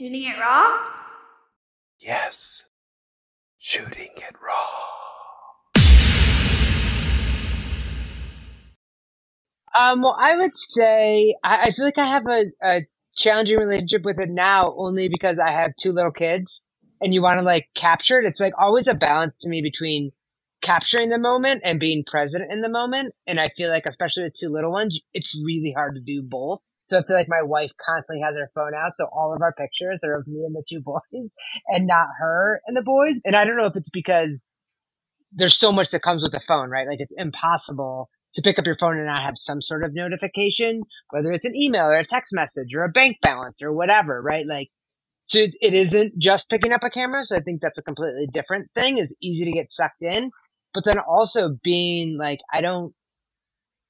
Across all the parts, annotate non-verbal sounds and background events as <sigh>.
Shooting it raw? Yes. Shooting it raw. Um, well, I would say I, I feel like I have a, a challenging relationship with it now only because I have two little kids and you want to like capture it. It's like always a balance to me between capturing the moment and being present in the moment. And I feel like, especially with two little ones, it's really hard to do both. So I feel like my wife constantly has her phone out. So all of our pictures are of me and the two <laughs> boys and not her and the boys. And I don't know if it's because there's so much that comes with the phone, right? Like it's impossible to pick up your phone and not have some sort of notification, whether it's an email or a text message or a bank balance or whatever, right? Like, so it isn't just picking up a camera. So I think that's a completely different thing. It's easy to get sucked in, but then also being like, I don't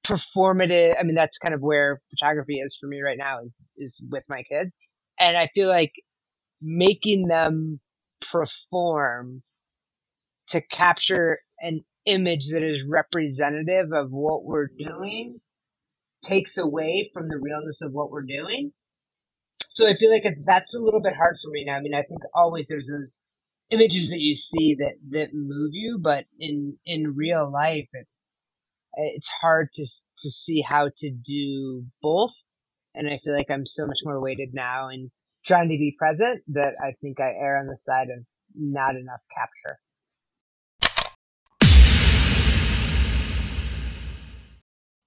performative. I mean, that's kind of where photography is for me right now is, is with my kids. And I feel like making them perform to capture an image that is representative of what we're doing takes away from the realness of what we're doing. So I feel like that's a little bit hard for me now. I mean, I think always there's those images that you see that that move you, but in in real life, it's it's hard to to see how to do both. And I feel like I'm so much more weighted now in trying to be present that I think I err on the side of not enough capture.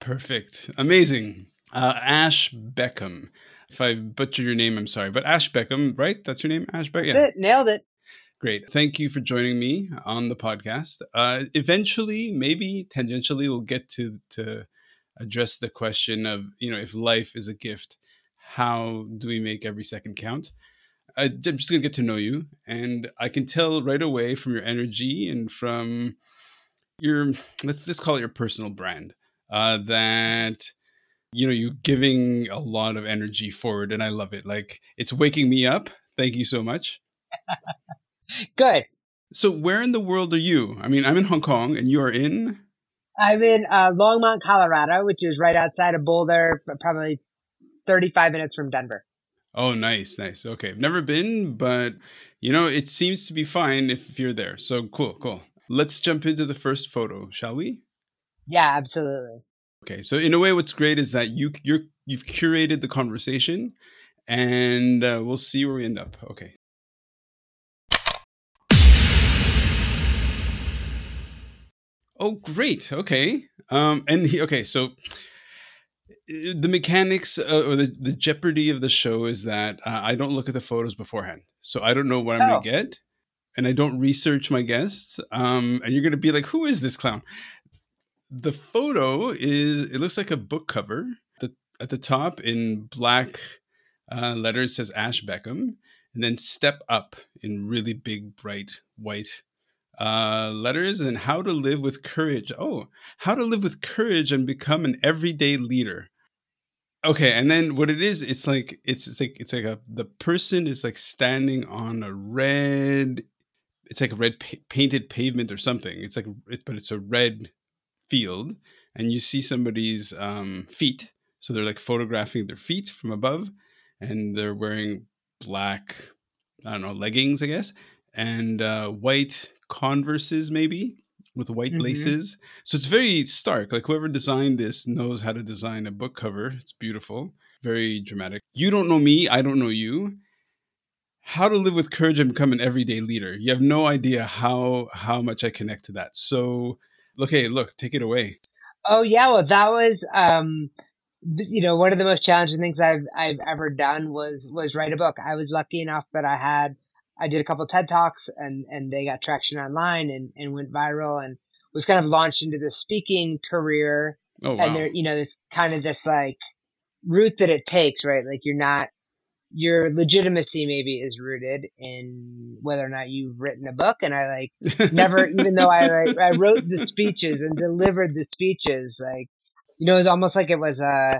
Perfect. Amazing. Uh, Ash Beckham. If I butcher your name, I'm sorry. But Ash Beckham, right? That's your name? Ash Beckham? That's it. Nailed it. Great. Thank you for joining me on the podcast. Uh, eventually, maybe tangentially, we'll get to, to address the question of, you know, if life is a gift, how do we make every second count? I'm just to get to know you. And I can tell right away from your energy and from your, let's just call it your personal brand uh, that you know you're giving a lot of energy forward and i love it like it's waking me up thank you so much <laughs> good. So where in the world are you? I mean i'm in hong kong and you are in? I'm in uh, longmont colorado which is right outside of boulder probably 35 minutes from denver. Oh nice nice. Okay i've never been but you know it seems to be fine if you're there. So cool cool. Let's jump into the first photo shall we? Yeah, absolutely. Okay, so in a way, what's great is that you you're you've curated the conversation, and uh, we'll see where we end up. Okay. Oh, great. Okay. Um, and he, okay, so the mechanics uh, or the, the jeopardy of the show is that uh, I don't look at the photos beforehand, so I don't know what I'm Oh. gonna get, and I don't research my guests. Um, and you're gonna be like, "Who is this clown?" The photo is it looks like a book cover. The at the top in black uh, letters says Ash Beckham, and then "Step Up" in really big, bright white uh, letters, and "How to Live with Courage." Oh, how to live with courage and become an everyday leader. Okay, and then what it is, it's like it's it's like it's like a the person is like standing on a red, it's like a red pa- painted pavement or something. It's like it's but it's a red field, and you see somebody's um, feet. So they're like photographing their feet from above, and they're wearing black, I don't know, leggings, I guess, and uh, white Converses maybe with white Mhm. laces. So it's very stark. Like whoever designed this knows how to design a book cover. It's beautiful, very dramatic. You don't know me, I don't know you. How to live with courage and become an everyday leader. You have no idea how how much I connect to that. So, okay, look, take it away. Oh yeah, well that was um you know one of the most challenging things I've I've ever done was was write a book. I was lucky enough that I had I did a couple TED talks and and they got traction online and and went viral and was kind of launched into the speaking career. Oh wow. and there you know there's kind of this like route that it takes right? Like you're not your legitimacy maybe is rooted in whether or not you've written a book. And i like never <laughs> even though i like i wrote the speeches and delivered the speeches like you know it was almost like it was uh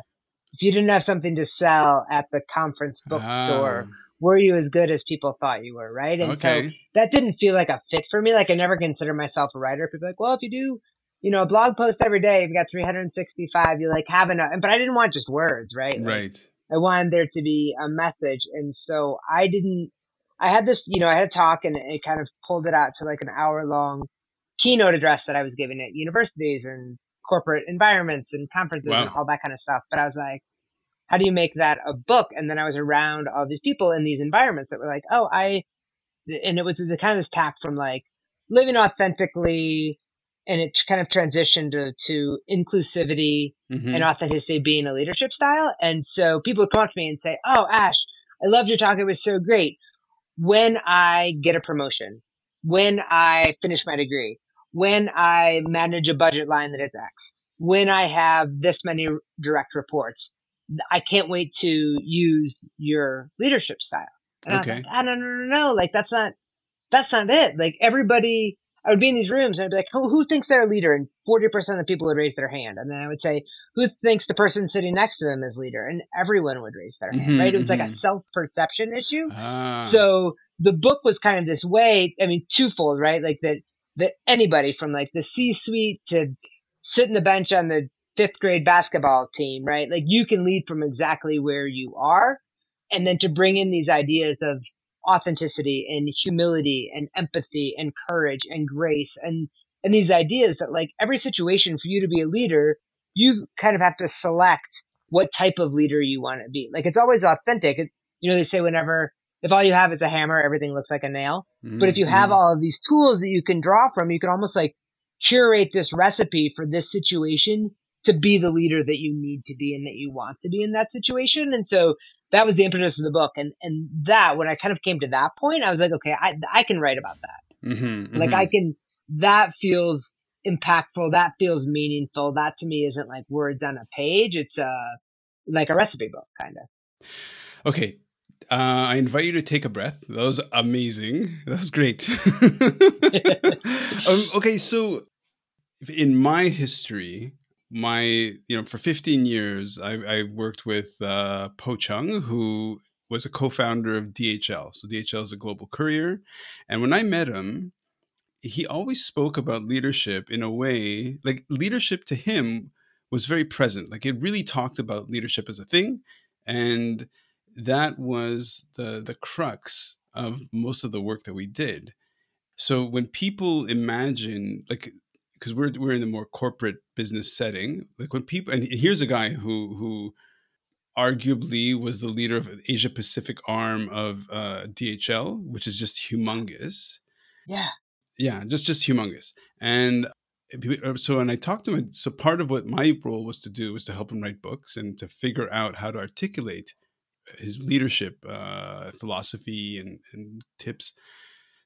if you didn't have something to sell at the conference bookstore were you as good as people thought you were right and so that didn't feel like a fit for me. Like I never considered myself a writer. People like, well, if you do, you know, a blog post every day, you've got 365, you like have enough. But I didn't want just words, right? Like, right. I wanted there to be a message. And so I didn't, I had this, you know, I had a talk and it kind of pulled it out to like an hour long keynote address that I was giving at universities and corporate environments and conferences Wow. and all that kind of stuff. But I was like, how do you make that a book? And then I was around all these people in these environments that were like, oh, I, and it was the kind of this tack from like living authentically and it kind of transitioned to, to inclusivity Mhm. and authenticity being a leadership style. And so people would come up to me and say, Oh, Ash, I loved your talk. It was so great. When I get a promotion, when I finish my degree, when I manage a budget line that is X, when I have this many direct reports, I can't wait to use your leadership style. And I was Okay. like, ah, no, no, no, no. Like that's not, that's not it. Like everybody, I would be in these rooms and I'd be like, who, who thinks they're a leader? And 40% of the people would raise their hand. And then I would say, who thinks the person sitting next to them is leader? And everyone would raise their hand, Mhm, right? It was like a mhm. self perception issue. Ah. So the book was kind of this way, I mean, twofold, right? Like that, that anybody from like the C suite to sit in the bench on the fifth grade basketball team, right? Like you can lead from exactly where you are. And then to bring in these ideas of authenticity and humility and empathy and courage and grace and, and these ideas that like every situation for you to be a leader, you kind of have to select what type of leader you want to be. Like it's always authentic. It, you know, they say whenever, if all you have is a hammer, everything looks like a nail. But if you have Mhm. all of these tools that you can draw from, you can almost like curate this recipe for this situation to be the leader that you need to be and that you want to be in that situation. And so that was the impetus of the book. And, and that, when I kind of came to that point, I was like, okay, I, I can write about that. Mhm, Like mhm. I can, that feels impactful. That feels meaningful. That to me isn't like words on a page. It's uh like a recipe book kind of. Okay. Uh, I invite you to take a breath. That was amazing. <laughs> That was great. <laughs> <laughs> um, okay, so in my history, my you know for 15 years, I, I worked with uh, Po Chung, who was a co-founder of DHL. So DHL is a global courier, and when I met him, he always spoke about leadership in a way like leadership to him was very present. Like it really talked about leadership as a thing, and that was the the crux of most of the work that we did. So when people imagine like because we're we're in a more corporate business setting, like when people and here's a guy who who arguably was the leader of Asia Pacific arm of uh, DHL, which is just humongous. Yeah. Yeah, just just humongous. And uh, so when I talked to him, so part of what my role was to do was to help him write books and to figure out how to articulate his leadership uh, philosophy and, and tips.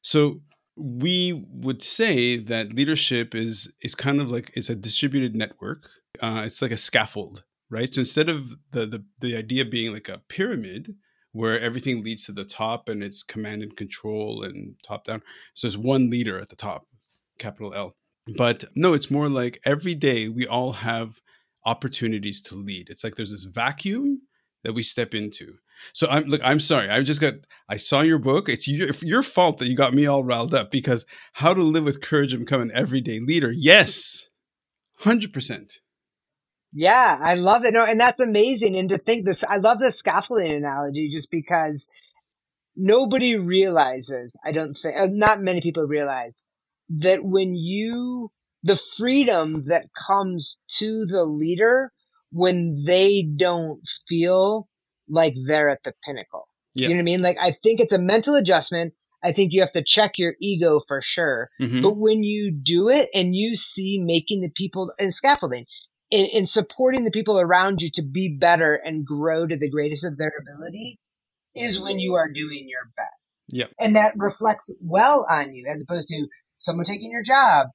So we would say that leadership is is kind of like it's a distributed network. Uh, it's like a scaffold, right? So instead of the, the the idea being like a pyramid where everything leads to the top and it's command and control and top down, so there's one leader at the top, capital L. But no, it's more like every day we all have opportunities to lead. It's like there's this vacuum that we step into. So I'm look, I'm sorry. I just got I saw your book. It's your, your fault that you got me all riled up because how to live with courage and become an everyday leader. Yes. 100%. Yeah, I love it. No, and that's amazing. And to think this, I love the scaffolding analogy just because nobody realizes, I don't say, uh, not many people realize that when you, the freedom that comes to the leader when they don't feel like they're at the pinnacle. Yeah. You know what I mean? Like, I think it's a mental adjustment. I think you have to check your ego for sure. Mhm. But when you do it and you see making the people and scaffolding and, and supporting the people around you to be better and grow to the greatest of their ability is when you are doing your best. Yep. And that reflects well on you as opposed to someone taking your job,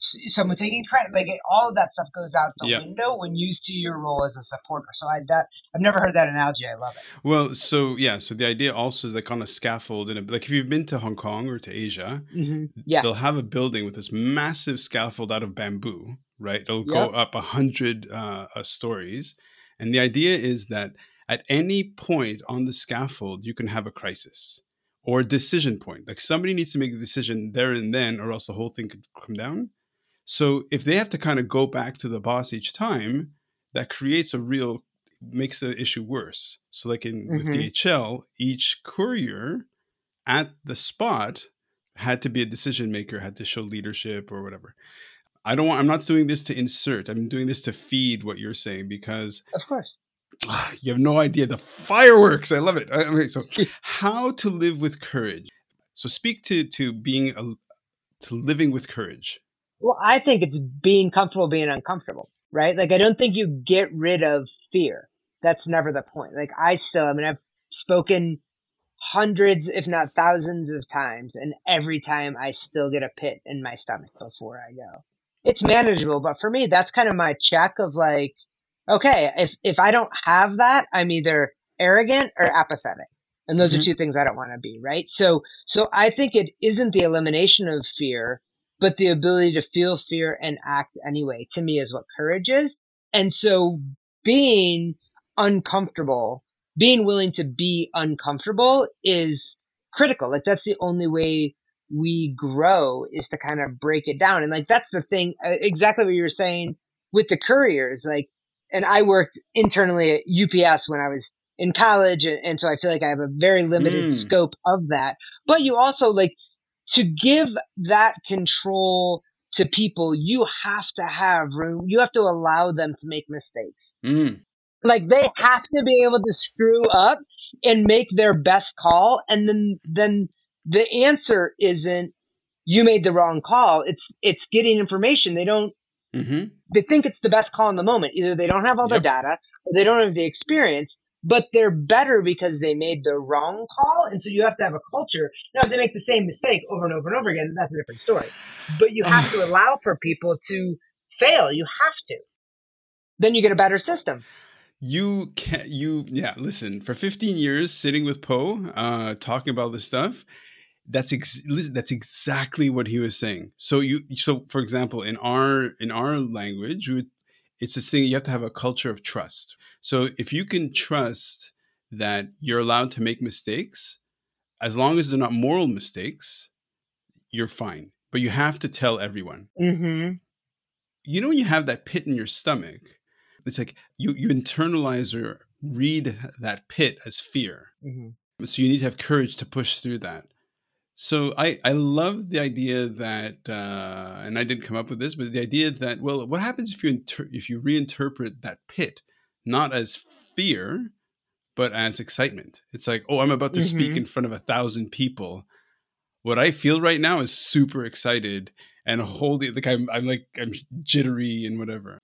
someone taking credit. Like all of that stuff goes out the Yep. window when used to your role as a supporter. So I that I've never heard that analogy. I love it. Well, so yeah, so the idea also is like on a scaffold and like if you've been to Hong Kong or to Asia, hmm Yeah. they'll have a building with this massive scaffold out of bamboo, right? It'll go up a hundred uh, uh, stories, and the idea is that at any point on the scaffold, you can have a crisis or a decision point. Like somebody needs to make a decision there and then, or else the whole thing could come down. So if they have to kind of go back to the boss each time, that creates a real makes the issue worse. So, like in with Mhm. DHL, each courier at the spot had to be a decision maker, had to show leadership or whatever. I don't want. I'm not doing this to insert. I'm doing this to feed what you're saying because Of course. <sighs> you have no idea the fireworks. I love it. I- Okay, so how to live with courage. So speak to to being a to living with courage. Well, I think it's being comfortable being uncomfortable, right? Like, I don't think you get rid of fear. That's never the point. Like, I still, I mean, I've spoken hundreds, if not thousands of times, and every time I still get a pit in my stomach before I go. It's manageable, but for me, that's kind of my check of like, okay, if, if I don't have that, I'm either arrogant or apathetic. And those Mhm. are two things I don't want to be, right? So, so I think it isn't the elimination of fear, but the ability to feel fear and act anyway to me is what courage is. And so being uncomfortable, being willing to be uncomfortable is critical. Like that's the only way we grow is to kind of break it down. And like that's the thing, uh, exactly what you were saying with the couriers. Like, and I worked internally at UPS when I was in college. And, and so I feel like I have a very limited Mm. scope of that. But you also like to give that control to people, you have to have room. You have to allow them to make mistakes. Mm, Like they have to be able to screw up and make their best call. And then, then the answer isn't you made the wrong call. It's, it's getting information. They don't, hmm they think it's the best call in the moment. Either they don't have all Yep. the data or they don't have the experience, but they're better because they made the wrong call. And so you have to have a culture. Now, if they make the same mistake over and over and over again, that's a different story. But you have to allow for people to fail. You have to. Then you get a better system. You can you yeah. Listen, for 15 years sitting with Po, uh, talking about this stuff. That's ex- listen, that's exactly what he was saying. So you so for example, in our in our language, we would, it's this thing you have to have a culture of trust. So if you can trust that you're allowed to make mistakes, as long as they're not moral mistakes, you're fine. But you have to tell everyone. Mm-hmm. you know when you have that pit in your stomach it's like you you internalize or read that pit as fear Mm-hmm. so you need to have courage to push through that so i i love the idea that uh and i didn't come up with this but the idea that well what happens if you inter- if you reinterpret that pit not as fear but as excitement it's like oh i'm about to speak Mhm. in front of a thousand people what i feel right now is super excited and holding like i'm, I'm like i'm jittery and whatever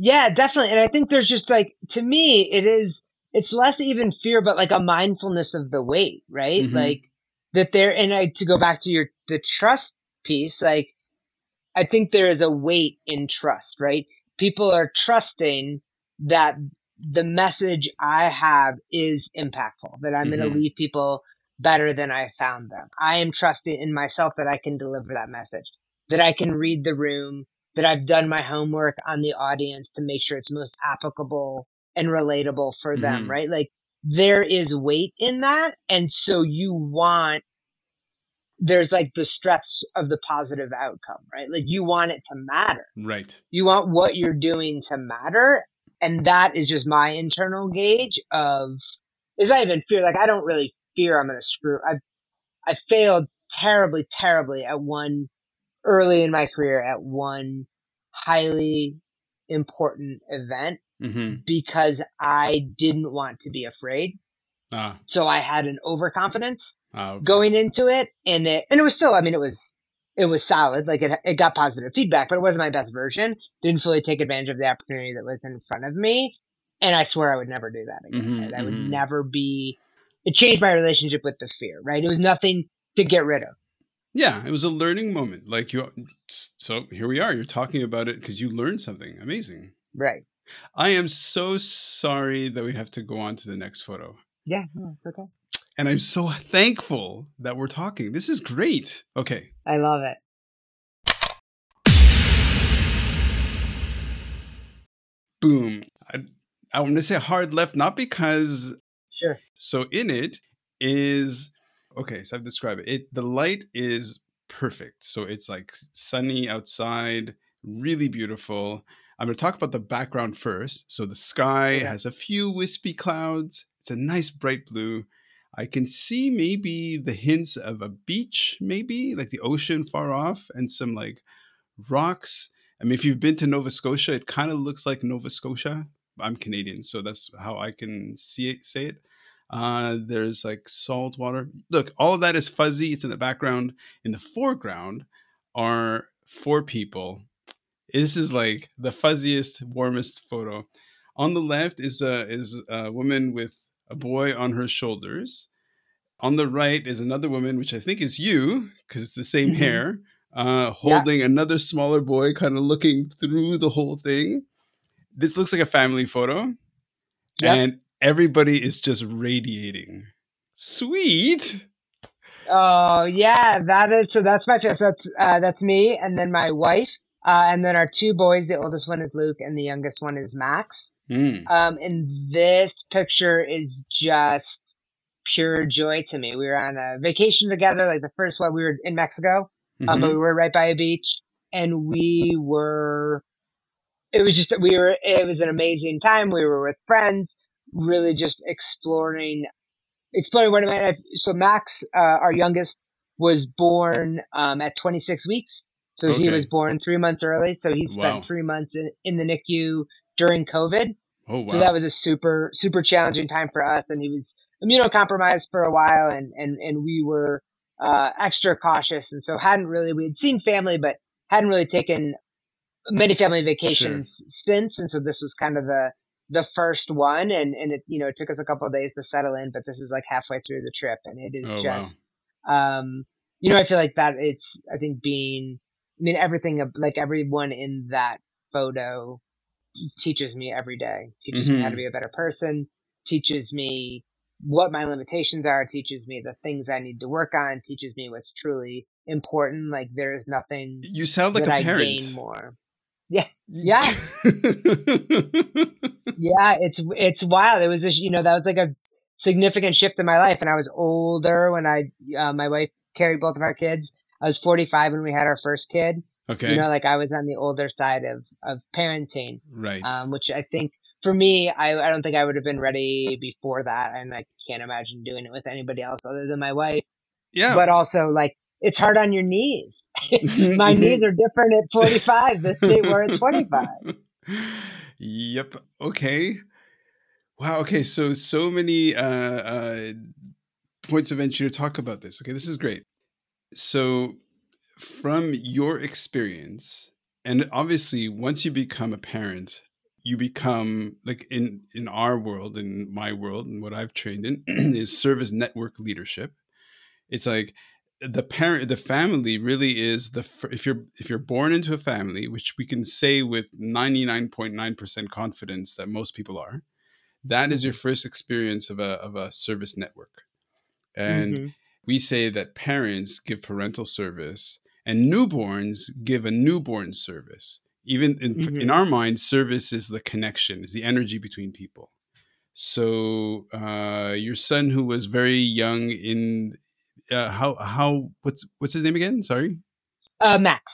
Yeah, definitely. And I think there's just like, to me, it is, it's less even fear, but like a mindfulness of the weight, right? Mhm. Like that there, and I, to go back to your, the trust piece, like I think there is a weight in trust, right? People are trusting that the message I have is impactful, that I'm going Mhm. to leave people better than I found them. I am trusting in myself that I can deliver that message, that I can read the room, that I've done my homework on the audience to make sure it's most applicable and relatable for them, Mhm. right? Like there is weight in that. And so you want, there's like the stress of the positive outcome, right? Like you want it to matter. right You want what you're doing to matter. And that is just my internal gauge of, is not even fear. Like I don't really fear I'm going to screw. I, I failed terribly, terribly at one early in my career at one highly important event mm-hmm. because I didn't want to be afraid. ah, So I had an overconfidence ah okay. going into it and it, and it was still, I mean, it was, it was solid. Like it, it got positive feedback, but it wasn't my best version. Didn't fully take advantage of the opportunity that was in front of me. And I swear I would never do that again. Mhm, right? I would mhm. never be, it changed my relationship with the fear, right? It was nothing to get rid of. yeah it was a learning moment like you so here we are you're talking about it because you learned something amazing Right. i am so sorry that we have to go on to the next photo Yeah. No, it's okay. And i'm so thankful that we're talking this is great okay I love it. boom i, I want to say hard left not because Sure. So in it is okay. So I've described it. it. The light is perfect. So it's like sunny outside, really beautiful. I'm going to talk about the background first. So the sky Okay. has a few wispy clouds. It's a nice bright blue. I can see maybe the hints of a beach, maybe like the ocean far off, and some like rocks. I mean, if you've been to Nova Scotia, it kind of looks like Nova Scotia. I'm Canadian, so that's how I can see it, say it. Uh, there's like salt water. Look, all of that is fuzzy. It's in the background. In the foreground are four people. This is like the fuzziest, warmest photo. On the left is a is a woman with a boy on her shoulders. On the right is another woman, which I think is you, because it's the same Mhm. hair, uh, holding another smaller boy, kind of looking through the whole thing. This looks like a family photo, Yep. and everybody is just radiating. Sweet. Oh yeah, that is so. That's my so that's uh, that's me, and then my wife, uh, and then our two boys. The oldest one is Luke, and the youngest one is Max. Mm. Um, and this picture is just pure joy to me. We were on a vacation together. Like the first one, we were in Mexico, um, Mhm. but we were right by a beach, and we were. It was just we were. It was an amazing time. We were with friends, really just exploring, exploring what it meant. So Max, uh, our youngest, was born um, at 26 weeks. So he was born three months early. So he spent Wow. three months in, in the NICU during COVID. Oh wow. So that was a super, super challenging time for us. And he was immunocompromised for a while and, and, and we were, uh, extra cautious. And so hadn't really, we had seen family, but hadn't really taken many family vacations since. And so this was kind of the, the first one. And, and it, you know, it took us a couple of days to settle in, but this is like halfway through the trip and it is Oh, wow. just, um, you know, I feel like that it's, I think being, I mean, everything, like everyone in that photo teaches me every day, teaches me how to Mhm. be a better person, teaches me what my limitations are, teaches me the things I need to work on, teaches me what's truly important. Like there is nothing you sound like that a I parent. gain more. Yeah. Yeah. <laughs> Yeah. It's, it's wild. It was this, you know, that was like a significant shift in my life. And I was older when I, uh, my wife carried both of our kids. I was 45 when we had our first kid. Okay. You know, like I was on the older side of, of parenting right. um, which I think for me, I, I don't think I would have been ready before that, and I can't imagine doing it with anybody else other than my wife. yeah. But also, like, it's hard on your knees. <laughs> my knees are different at 45 than they were at 25. <laughs> yep. Okay. Wow. Okay. So so many uh, uh, points of entry to talk about this. Okay, this is great. So, from your experience, and obviously, once you become a parent, you become like in in our world, in my world, and what I've trained in <clears throat> is service network leadership. It's like the parent the family really is the if you're if you're born into a family which we can say with 99.9% confidence that most people are that is your first experience of a of a service network and Mhm. we say that parents give parental service and newborns give a newborn service even in, Mhm. in our mind service is the connection is the energy between people so uh, your son who was very young in uh, how how what's what's his name again sorry uh, Max.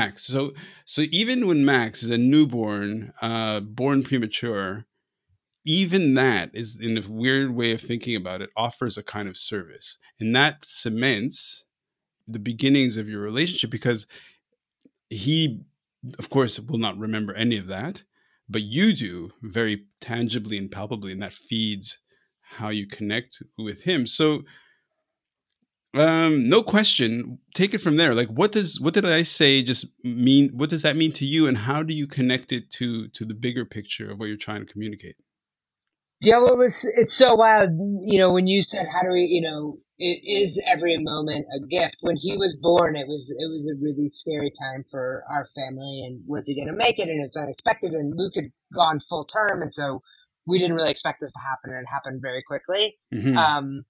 Max. So so even when Max is a newborn, uh, born premature, even that is in a weird way of thinking about it, offers a kind of service. And that cements the beginnings of your relationship because he of course will not remember any of that, but you do very tangibly and palpably, and that feeds how you connect with him. So um no question take it from there like what does what did i say just mean what does that mean to you and how do you connect it to to the bigger picture of what you're trying to communicate Yeah, well, it was, it's so wild. You know, when you said, how do we, you know, it is every moment a gift. When he was born, it was, it was a really scary time for our family. And was he going to make it? And it's unexpected. And Luke had gone full term. And so we didn't really expect this to happen. And it happened very quickly. Mhm. Um,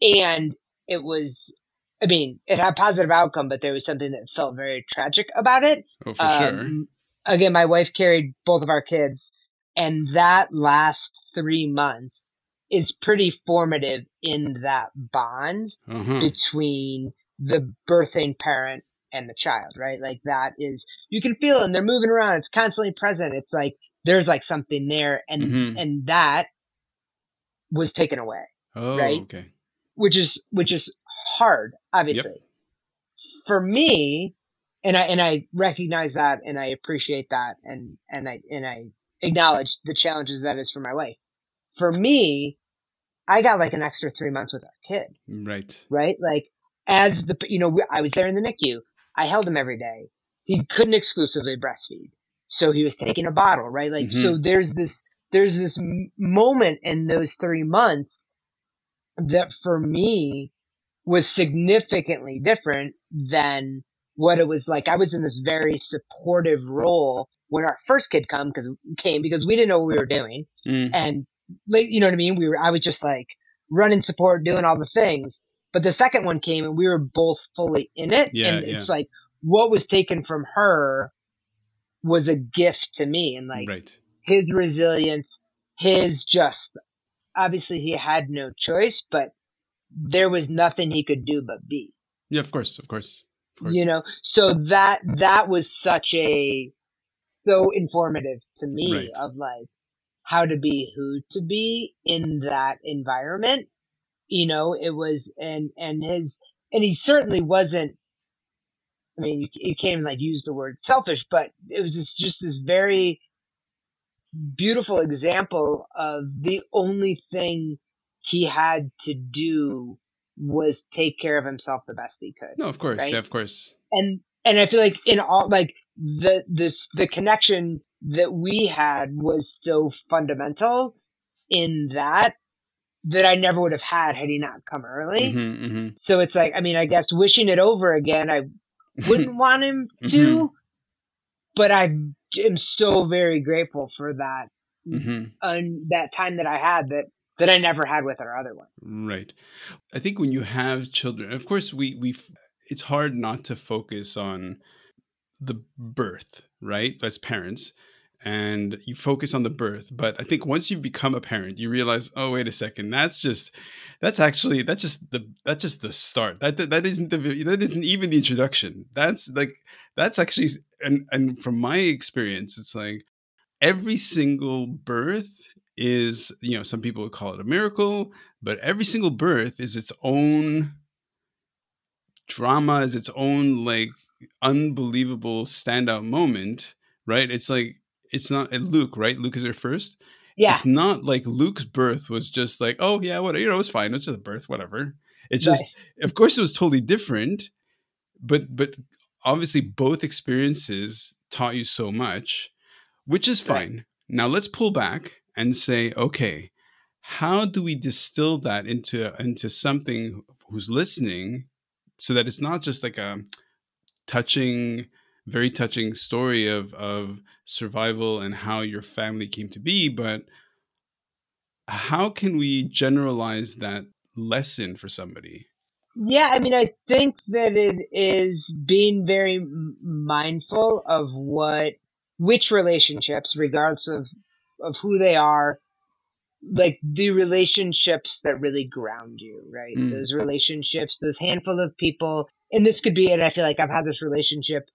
and it was, I mean, it had a positive outcome, but there was something that felt very tragic about it. oh for sure Um, Again, my wife carried both of our kids, and that last three months is pretty formative in that bond uh-huh. between the birthing parent and the child, right? Like that is you can feel them. They're moving around. It's constantly present. It's like there's like something there, and Mhm. and that was taken away, Oh, Right. okay. which is which is hard, obviously. For me, and I and I recognize that, and I appreciate that, and and I and I acknowledge the challenges that is for my wife. For me, I got like an extra three months with our kid. Right. right? Like as the you know I was there in the NICU. I held him every day. He couldn't exclusively breastfeed, so he was taking a bottle, right? Like so, there's this there's this m- moment in those three months that for me was significantly different than what it was like. I was in this very supportive role when our first kid come because came because we didn't know what we were doing Mm. and you know what I mean. We were I was just like running support, doing all the things. But the second one came and we were both fully in it. Yeah, and yeah. it's like what was taken from her was a gift to me and like right. his resilience, his just obviously he had no choice, but there was nothing he could do but be Yeah, of course, of course. Of course. you know so that that was such a so informative to me Right. of like how to be who to be in that environment you know it was and and his and he certainly wasn't i mean you, you can't even like use the word selfish but it was just just this very beautiful example of the only thing he had to do was take care of himself the best he could No, of course. right? Yeah, of course. and and I feel like in all like the this the connection that we had was so fundamental in that that I never would have had had he not come early. Mhm, mhm. So it's like I mean I guess wishing it over again I wouldn't <laughs> want him to, but I am so very grateful for that Mhm. un, that time that I had that that I never had with our other one. Right. I think when you have children, of course, we we it's hard not to focus on the birth, right? As parents, and you focus on the birth. But I think once you become a parent, you realize, oh, wait a second, that's just that's actually that's just the that's just the start. That that, that isn't the that isn't even the introduction. That's like that's actually and and from my experience, it's like every single birth is you know some people would call it a miracle but every single birth is its own drama is its own like unbelievable standout moment right it's like it's not luke right? Luke is her first? Yeah. it's not like luke's birth was just like oh yeah what you know it was fine. It's just a birth whatever. It's just of course it was totally different but but obviously both experiences taught you so much which is Right. fine. Now let's pull back and say okay how do we distill that into into something who's listening so that it's not just like a touching very touching story of of survival and how your family came to be but how can we generalize that lesson for somebody Yeah, I mean, I think that it is being very mindful of what, which relationships, regardless of, of who they are, like the relationships that really ground you, right? Mm. Those relationships, those handful of people, and this could be it. I feel like I've had this relationship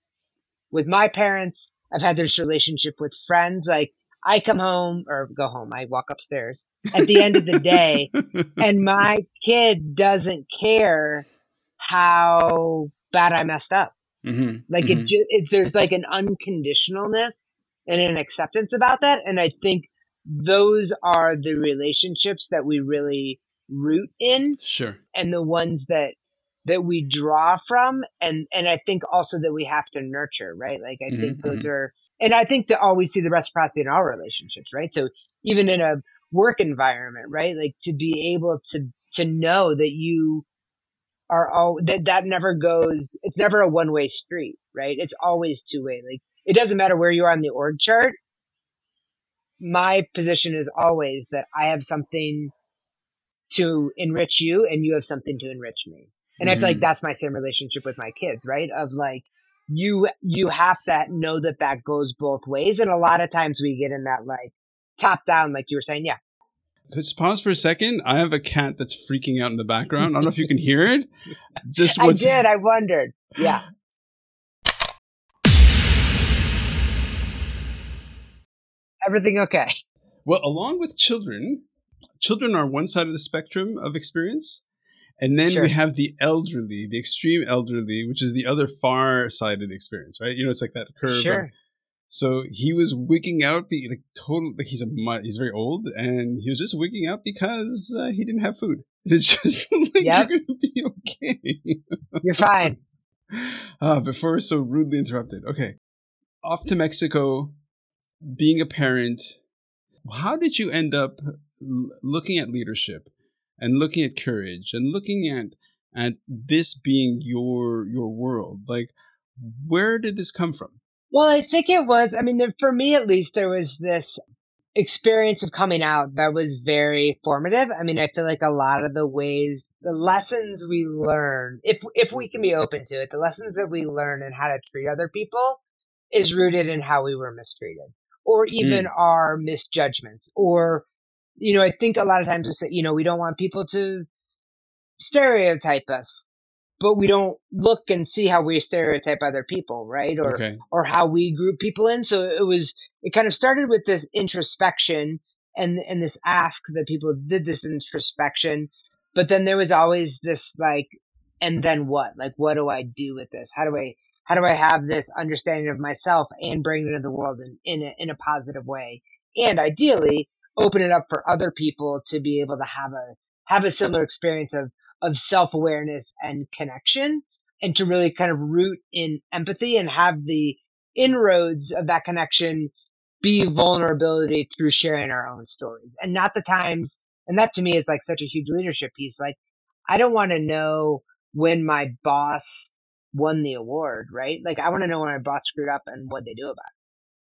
with my parents. I've had this relationship with friends. Like I come home or go home, I walk upstairs at the end of the day <laughs> and my kid doesn't care how bad I messed up. hmm Like it, ju- it's there's like an unconditionalness and an acceptance about that, and I think those are the relationships that we really root in, sure and the ones that that we draw from, and and I think also that we have to nurture, right? Like I think Mhm, those are, and I think to always see the reciprocity in our relationships, right? So even in a work environment, right? Like to be able to to know that you are all that that never goes. It's never a one way street, right? It's always two way. Like it doesn't matter where you are on the org chart. My position is always that I have something to enrich you, and you have something to enrich me. And mm. I feel like mm-hmm. that's my same relationship with my kids, right? Of like, you, you have to know that that goes both ways. And a lot of times we get in that like top down, like you were saying, yeah. Let's pause for a second. I have a cat that's freaking out in the background. I don't know if you can hear it. <laughs> Just I did. I wondered. Yeah. <gasps> Everything okay? Well, along with children, children are one side of the spectrum of experience, and then Sure. we have the elderly, the extreme elderly, which is the other far side of the experience, right? You know, it's like that curve. of- Sure. so he was wigging out, be like total. Like he's a he's very old, and he was just wigging out because uh, he didn't have food. <laughs> It's just <laughs> like Yep. you're gonna be okay. You're fine. <laughs> Ah, before so rudely interrupted. Okay, off to Mexico, being a parent. How did you end up l- looking at leadership and looking at courage and looking at at this being your your world? Like, where did this come from? Well, I think it was, I mean, for me at least, there was this experience of coming out that was very formative. I mean, I feel like a lot of the ways, the lessons we learn, if, if we can be open to it, the lessons that we learn and how to treat other people is rooted in how we were mistreated or hmm. even our misjudgments or, you know, I think a lot of times we say, you know, we don't want people to stereotype us, but we don't look and see how we stereotype other people, right? Or, Okay, or how we group people in. So it was, it kind of started with this introspection and, and this ask that people did this introspection. But then there was always this like, and then what? Like, what do I do with this? How do I, how do I have this understanding of myself and bring it into the world in, in a, in a positive way? And ideally open it up for other people to be able to have a, have a similar experience of, of self awareness and connection and to really kind of root in empathy and have the inroads of that connection be vulnerability through sharing our own stories. And not the times and that to me is like such a huge leadership piece. Like i don't want to know when my boss won the award right? Like i want to know when my boss screwed up and what they do about it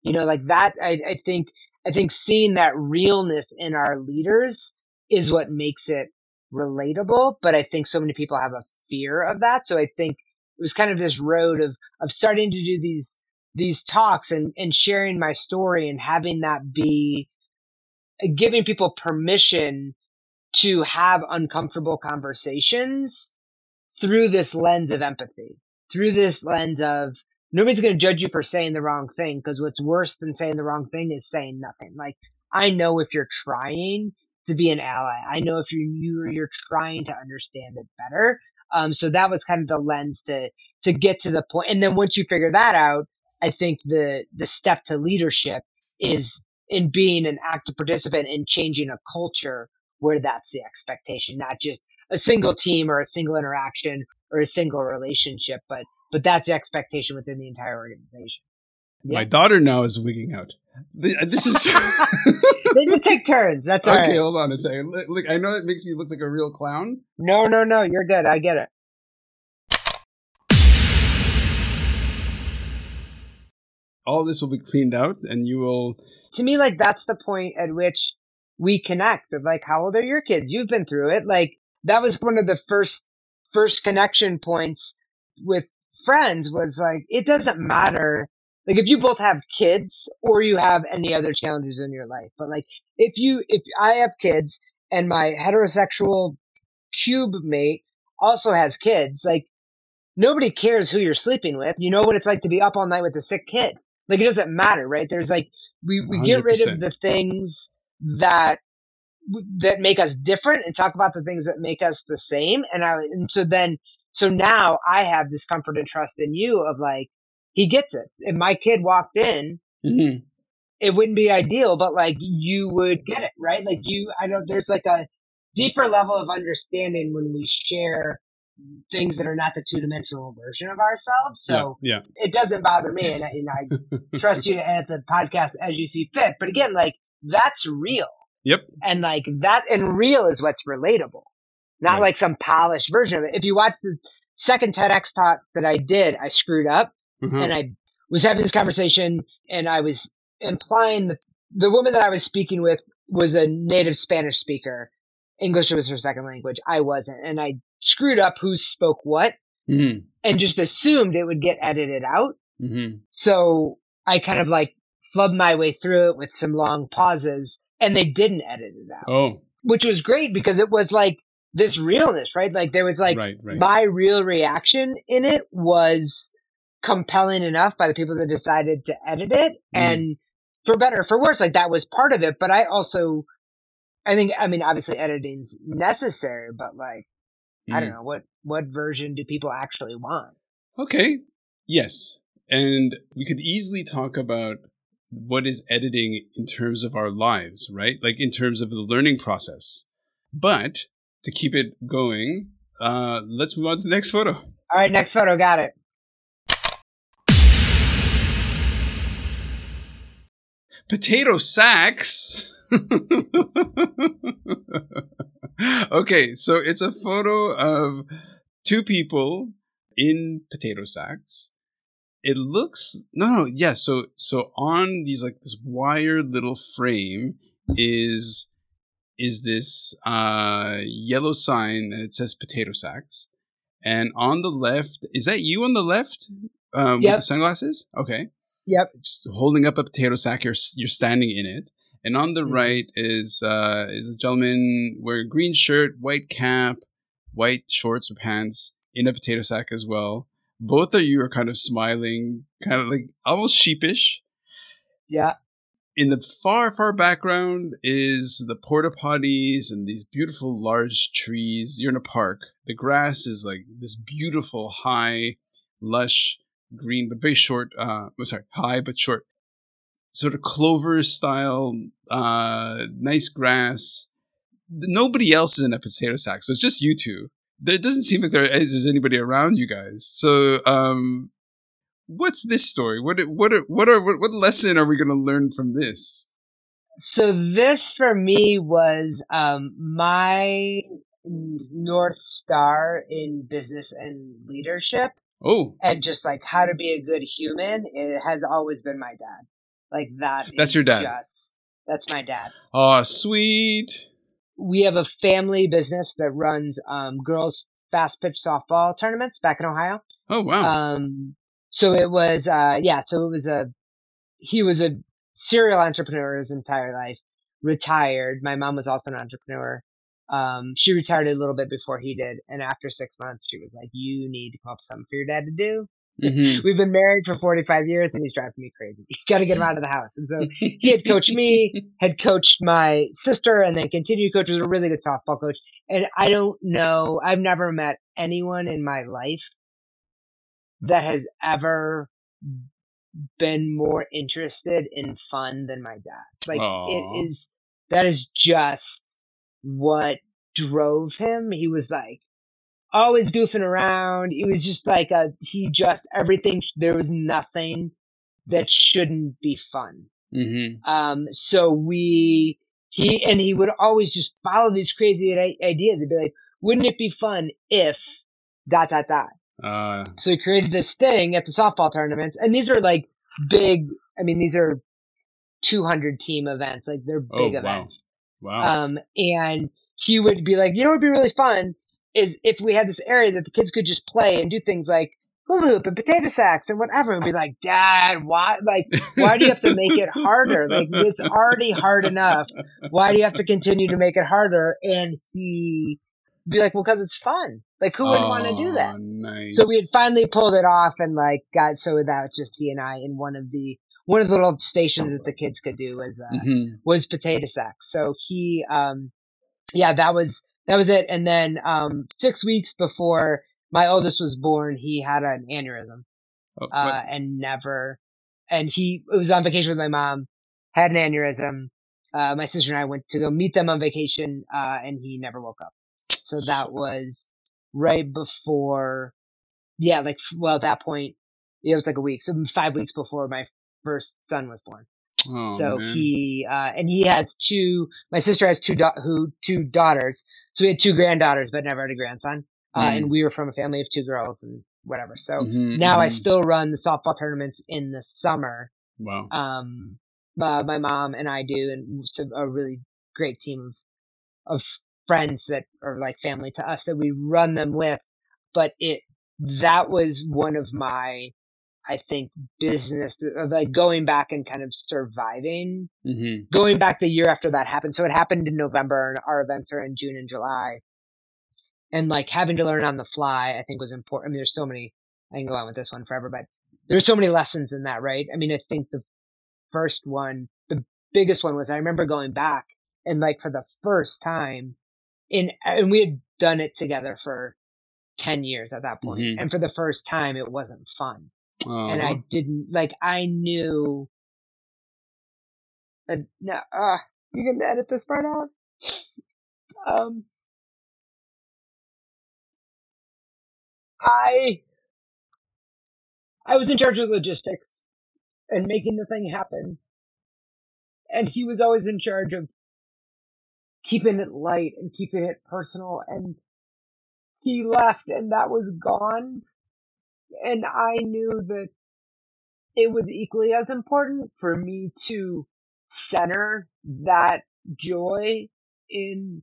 you know like that i, I think i think seeing that realness in our leaders is what makes it relatable but i think so many people have a fear of that. So i think it was kind of this road of of starting to do these these talks and and sharing my story and having that be uh, giving people permission to have uncomfortable conversations through this lens of empathy through this lens of nobody's going to judge you for saying the wrong thing because what's worse than saying the wrong thing is saying nothing. Like i know if you're trying to be an ally. I know if you're you're, you're trying to understand it better. Um, so that was kind of the lens to to get to the point. And then once you figure that out i think the the step to leadership is in being an active participant in changing a culture where that's the expectation not just a single team or a single interaction or a single relationship but but that's the expectation within the entire organization my daughter now is wigging out. Uh, this is <laughs> <laughs> they just take turns that's all right okay. Hold on a second. Look, look, I know it makes me look like a real clown. no no no you're good i get it All this will be cleaned out, and you will. to me, like that's the point at which we connect. Of like, how old are your kids? You've been through it. Like that was one of the first first connection points with friends. Was like, it doesn't matter. Like if you both have kids or you have any other challenges in your life, but like if you if I have kids and my heterosexual cube mate also has kids, like nobody cares who you're sleeping with. You know what it's like to be up all night with a sick kid. Like it doesn't matter, right? There's like we, we get rid of the things that that make us different and talk about the things that make us the same. And I and so then so now I have this comfort and trust in you of like he gets it. If my kid walked in, Mhm. it wouldn't be ideal, but like you would get it, right? Like you, I don't, there's like a deeper level of understanding when we share things that are not the two dimensional version of ourselves. So yeah, it doesn't bother me. And I, and I <laughs> trust you to edit the podcast as you see fit. But again, like that's real. Yep. And like that and real is what's relatable, not Right. like some polished version of it. If you watch the second TEDx talk that I did, I screwed up Uh-huh. and I was having this conversation and I was implying that the woman that I was speaking with was a native Spanish speaker. English was her second language. I wasn't. And I screwed up who spoke what Mhm. and just assumed it would get edited out. Mhm. So I kind of like flubbed my way through it with some long pauses and they didn't edit it out, Oh, which was great because it was like this realness, right? Like there was like right, right. my real reaction in it was compelling enough by the people that decided to edit it Mm. and for better or for worse, like that was part of it. But I also, I think, I mean, obviously editing's necessary, but like, I don't Mm. know what what version do people actually want? Okay. Yes. And we could easily talk about what is editing in terms of our lives, right? Like in terms of the learning process. But to keep it going, uh, let's move on to the next photo. All right, next photo, got it. Potato sacks. <laughs> okay, so it's a photo of two people in potato sacks. It looks no, no, yeah. So, so on these like this wire little frame is is this uh yellow sign and it says potato sacks. And on the left, is that you on the left um, with the sunglasses? Okay Yep. just holding up a potato sack. You're you're standing in it, and on the Mhm. right is uh, is a gentleman wearing a green shirt, white cap, white shorts or pants, in a potato sack as well. Both of you are kind of smiling, kind of like almost sheepish. Yeah. In the far, far background is the porta potties and these beautiful large trees. You're in a park. The grass is like this beautiful, high, lush green, but very short. Uh, oh, sorry, high but short. Sort of clover style, uh, nice grass. Nobody else is in a potato sack, so it's just you two. There doesn't seem like there is there's anybody around you guys. So, um, what's this story? What what are, what are what, what lesson are we going to learn from this? So this for me was um, my north star in business and leadership, Oh, and just like how to be a good human. It has always been my dad. Like that. That's your dad? Just, that's my dad. oh, sweet. We have a family business that runs um, girls fast pitch softball tournaments back in Ohio. Oh, wow. Um, so it was, uh, yeah, so it was a, he was a serial entrepreneur his entire life, retired. My mom was also an entrepreneur. Um, she retired a little bit before he did. And after six months, she was like, you need to come up with something for your dad to do. Mhm. We've been married for 45 years and he's driving me crazy. You got to get him out of the house. And so he had coached me, <laughs> had coached my sister, and then continued to coach. Was a really good softball coach. And I don't know. I've never met anyone in my life that has ever been more interested in fun than my dad. Like Aw. it is. That is just what drove him. He was like always goofing around. He was just like a. He just everything. There was nothing that shouldn't be fun. Mhm. Um, so we, he, and he would always just follow these crazy ideas. He'd be like, wouldn't it be fun if dot, dot, dot. Uh, So he created this thing at the softball tournaments. And these are like big, I mean, these are 200 team events. Like they're Oh, big wow. events. wow. Um, and he would be like, you know, what would be really fun is if we had this area that the kids could just play and do things like hula hoop and potato sacks and whatever. And be like, Dad, why, like, why do you have to make it harder? Like, it's already hard enough. Why do you have to continue to make it harder? And he be like, well, because it's fun. Like, who wouldn't want to do that? Nice. So we had finally pulled it off and like got so that was just he and I in one of the one of the little stations that the kids could do was uh, Mhm. was potato sacks. So he um yeah, that was that was it. And then um six weeks before my oldest was born, he had an aneurysm. Oh, Uh and never and he was on vacation with my mom, had an aneurysm. Uh my sister and I went to go meet them on vacation, uh, and he never woke up. So that was right before yeah, like well at that point it was like a week. So five weeks before my first son was born. Oh, so man. he uh, and he has two. My sister has two da- who two daughters. So we had two granddaughters, but never had a grandson. Uh, Mm. and we were from a family of two girls and whatever. So Mhm, now I mhm. still run the softball tournaments in the summer. Wow. Um, uh, my mom and I do, and it's a, a really great team of of friends that are like family to us that we run them with. But it that was one of my, I think, business of like going back and kind of surviving hmm going back the year after that happened. So it happened in November and our events are in June and July. And like having to learn on the fly, I think was important. I mean, there's so many, I can go on with this one forever, but there's so many lessons in that, right? I mean, I think the first one, the biggest one was I remember going back and like for the first time in, and we had done it together for 10 years at that point, Mhm. And for the first time, it wasn't fun. And I didn't, like, I knew that, no, uh, you can edit this part out. Um, I, I was in charge of logistics and making the thing happen. And he was always in charge of keeping it light and keeping it personal. And he left and that was gone. And I knew that it was equally as important for me to center that joy in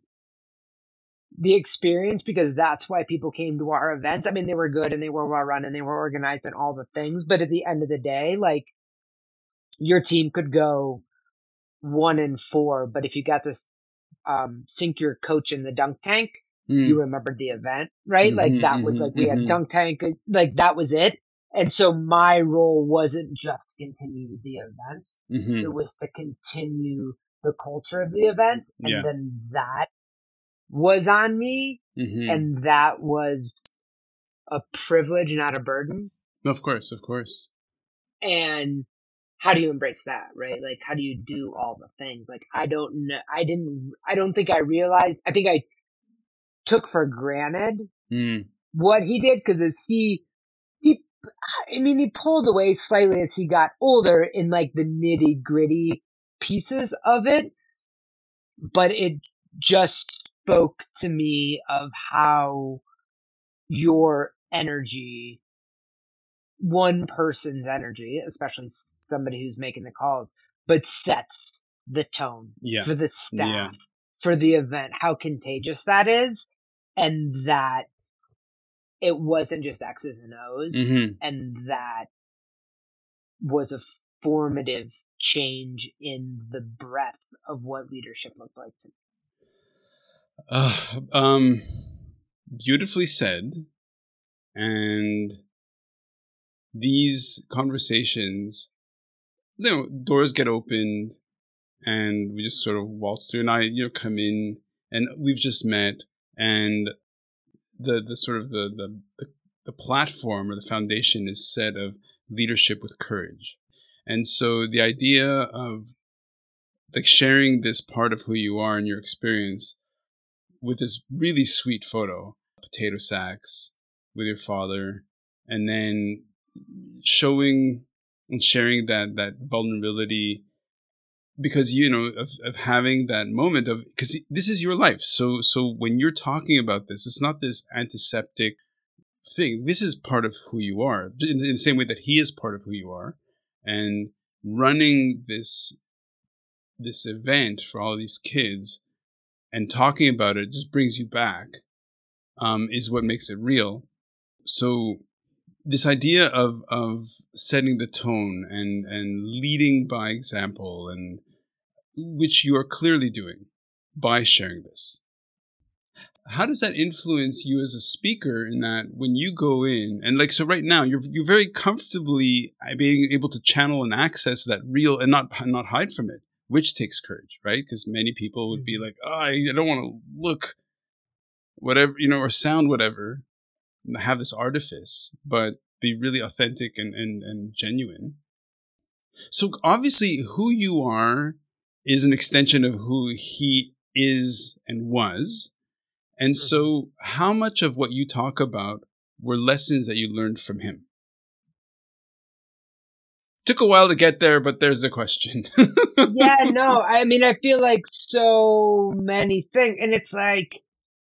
the experience because that's why people came to our events. I mean, they were good and they were well run and they were organized and all the things. But at the end of the day, like your team could go one and four, but if you got to um, sink your coach in the dunk tank, Mm. you remembered the event, right? Mhm, like that was mhm, like we had mhm. dunk tank, like that was it. And so my role wasn't just to continue the events; Mhm. it was to continue the culture of the event, and Yeah. then that was on me, Mhm. and that was a privilege, not a burden. of course, of course. And how do you embrace that, right? Like, how do you do all the things? Like, I don't know. I didn't. I don't think I realized. I think I took for granted Mm. what he did because as he he I mean he pulled away slightly as he got older in like the nitty gritty pieces of it, but it just spoke to me of how your energy, one person's energy, especially somebody who's making the calls, but sets the tone Yeah. for the staff, Yeah. for the event, how contagious that is, and that it wasn't just X's and O's, Mhm. and that was a formative change in the breadth of what leadership looked like to me. Uh, um, beautifully said. And these conversations, you know, doors get opened and we just sort of waltz through and I, you know, come in and we've just met and the, the sort of the, the, the, the platform or the foundation is set of leadership with courage. And so the idea of like sharing this part of who you are and your experience with this really sweet photo, potato sacks with your father, and then showing and sharing that that vulnerability because you know of, of having that moment of because this is your life. So so when you're talking about this it's not this antiseptic thing. This is part of who you are in the same way that he is part of who you are. And running this this event for all these kids and talking about it just brings you back um, is what makes it real. So this idea of of setting the tone and and leading by example and which you are clearly doing by sharing this. How does that influence you as a speaker in that when you go in and like so right now you're you're very comfortably uh, being able to channel and access that real and not not hide from it which takes courage right? Because many people would be mm-hmm. like oh, I don't want to look whatever you know or sound whatever have this artifice but be really authentic and and, and genuine so obviously who you are is an extension of who he is and was and so, mm-hmm. how much of what you talk about were lessons that you learned from him? Took a while to get there, but there's the question. <laughs> yeah, no, I mean, I feel like so many things, and it's like,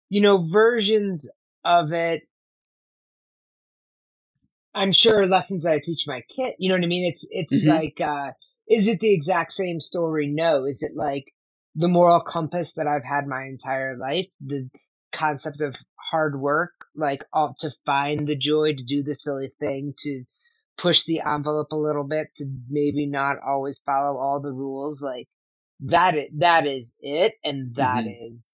you know, versions of it. I'm sure lessons that I teach my kid, you know what I mean? It's, it's Mhm. like, uh, is it the exact same story? No. Is it like the moral compass that I've had my entire life? The concept of hard work, like all, to find the joy, to do the silly thing, to push the envelope a little bit, to maybe not always follow all the rules. Like that, is, that is it. And that is,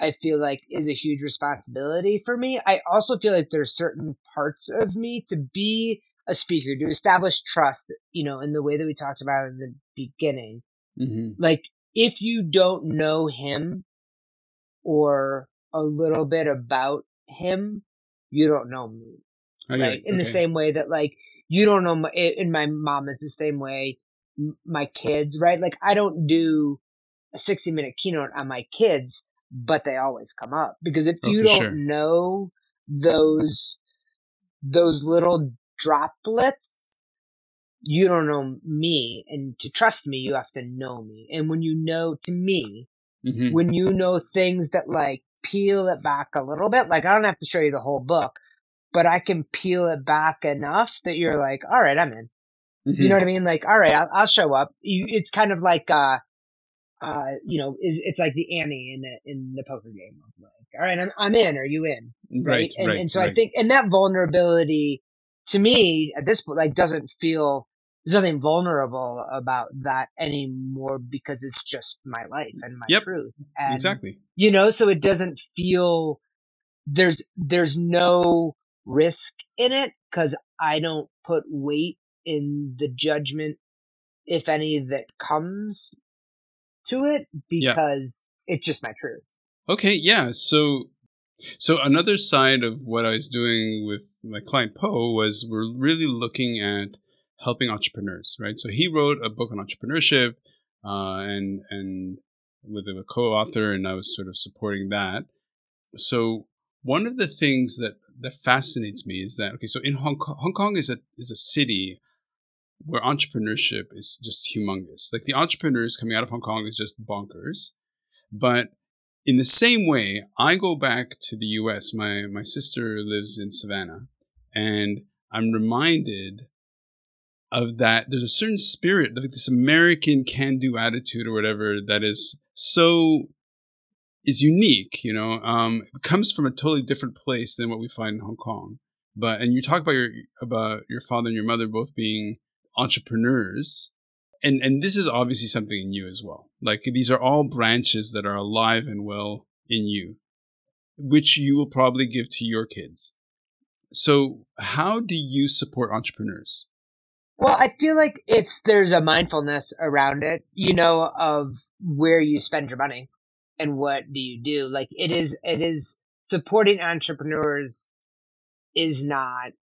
I feel like is a huge responsibility for me. I also feel like there's certain parts of me to be a speaker to establish trust, you know, in the way that we talked about in the beginning. Mm-hmm. Like if you don't know him or a little bit about him, you don't know me. I right? In the same way that like you don't know my, and my mom is the same way my kids, right? Like I don't do a 60 minute keynote on my kids, but they always come up because if Oh, you don't sure. know those those little droplets, you don't know me and to trust me, you have to know me. And when you know to me, hmm when you know things that like peel it back a little bit, like I don't have to show you the whole book, but I can peel it back enough that you're like, all right, I'm in. Mm-hmm. You know what I mean? Like, all right, I'll, I'll show up. You, it's kind of like, uh, uh, you know, is it's like the ante in the in the poker game. Of like, all right, I'm I'm in. Are you in? right, and, right, and so I think, and that vulnerability to me at this point, like, doesn't feel there's nothing vulnerable about that anymore because it's just my life and my Yep. truth. And, exactly. You know, so it doesn't feel there's there's no risk in it because I don't put weight in the judgment, if any, that comes to it Yeah. because it's just my truth. Okay, yeah. So, so another side of what I was doing with my client Po was we're really looking at helping entrepreneurs, right? So he wrote a book on entrepreneurship, uh, and and with a co-author, and I was sort of supporting that. So one of the things that that fascinates me is that okay, so in Hong Kong, Hong Kong is a is a city where entrepreneurship is just humongous. Like the entrepreneurs coming out of Hong Kong is just bonkers, but in the same way, I go back to the US. My my sister lives in Savannah, and I'm reminded of that. There's a certain spirit, like this American can-do attitude or whatever, that is so is unique. You know, um, comes from a totally different place than what we find in Hong Kong. But and you talk about your about your father and your mother both being entrepreneurs and and this is obviously something in you as well like these are all branches that are alive and well in you which you will probably give to your kids so how do you support entrepreneurs Well, I feel like it's there's a mindfulness around it, you know, of where you spend your money and what do you do. Like it is it is supporting entrepreneurs is not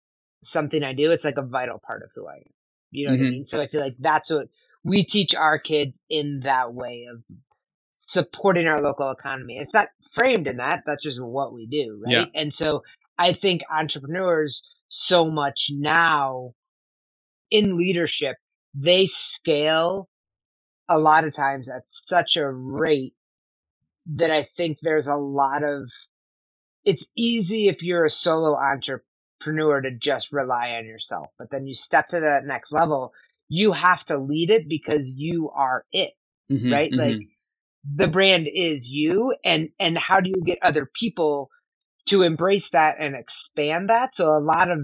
something I do. It's like a vital part of who I am. You know what I Mhm. mean? So I feel like that's what we teach our kids in that way of supporting our local economy. It's not framed in that. That's just what we do, right? Yeah. And so I think entrepreneurs so much now in leadership, they scale a lot of times at such a rate that I think there's a lot of it's easy if you're a solo entrepreneur to just rely on yourself. But then you step to that next level, you have to lead it because you are it, Mhm, right? mhm. Like the brand is you and and how do you get other people to embrace that and expand that? So a lot of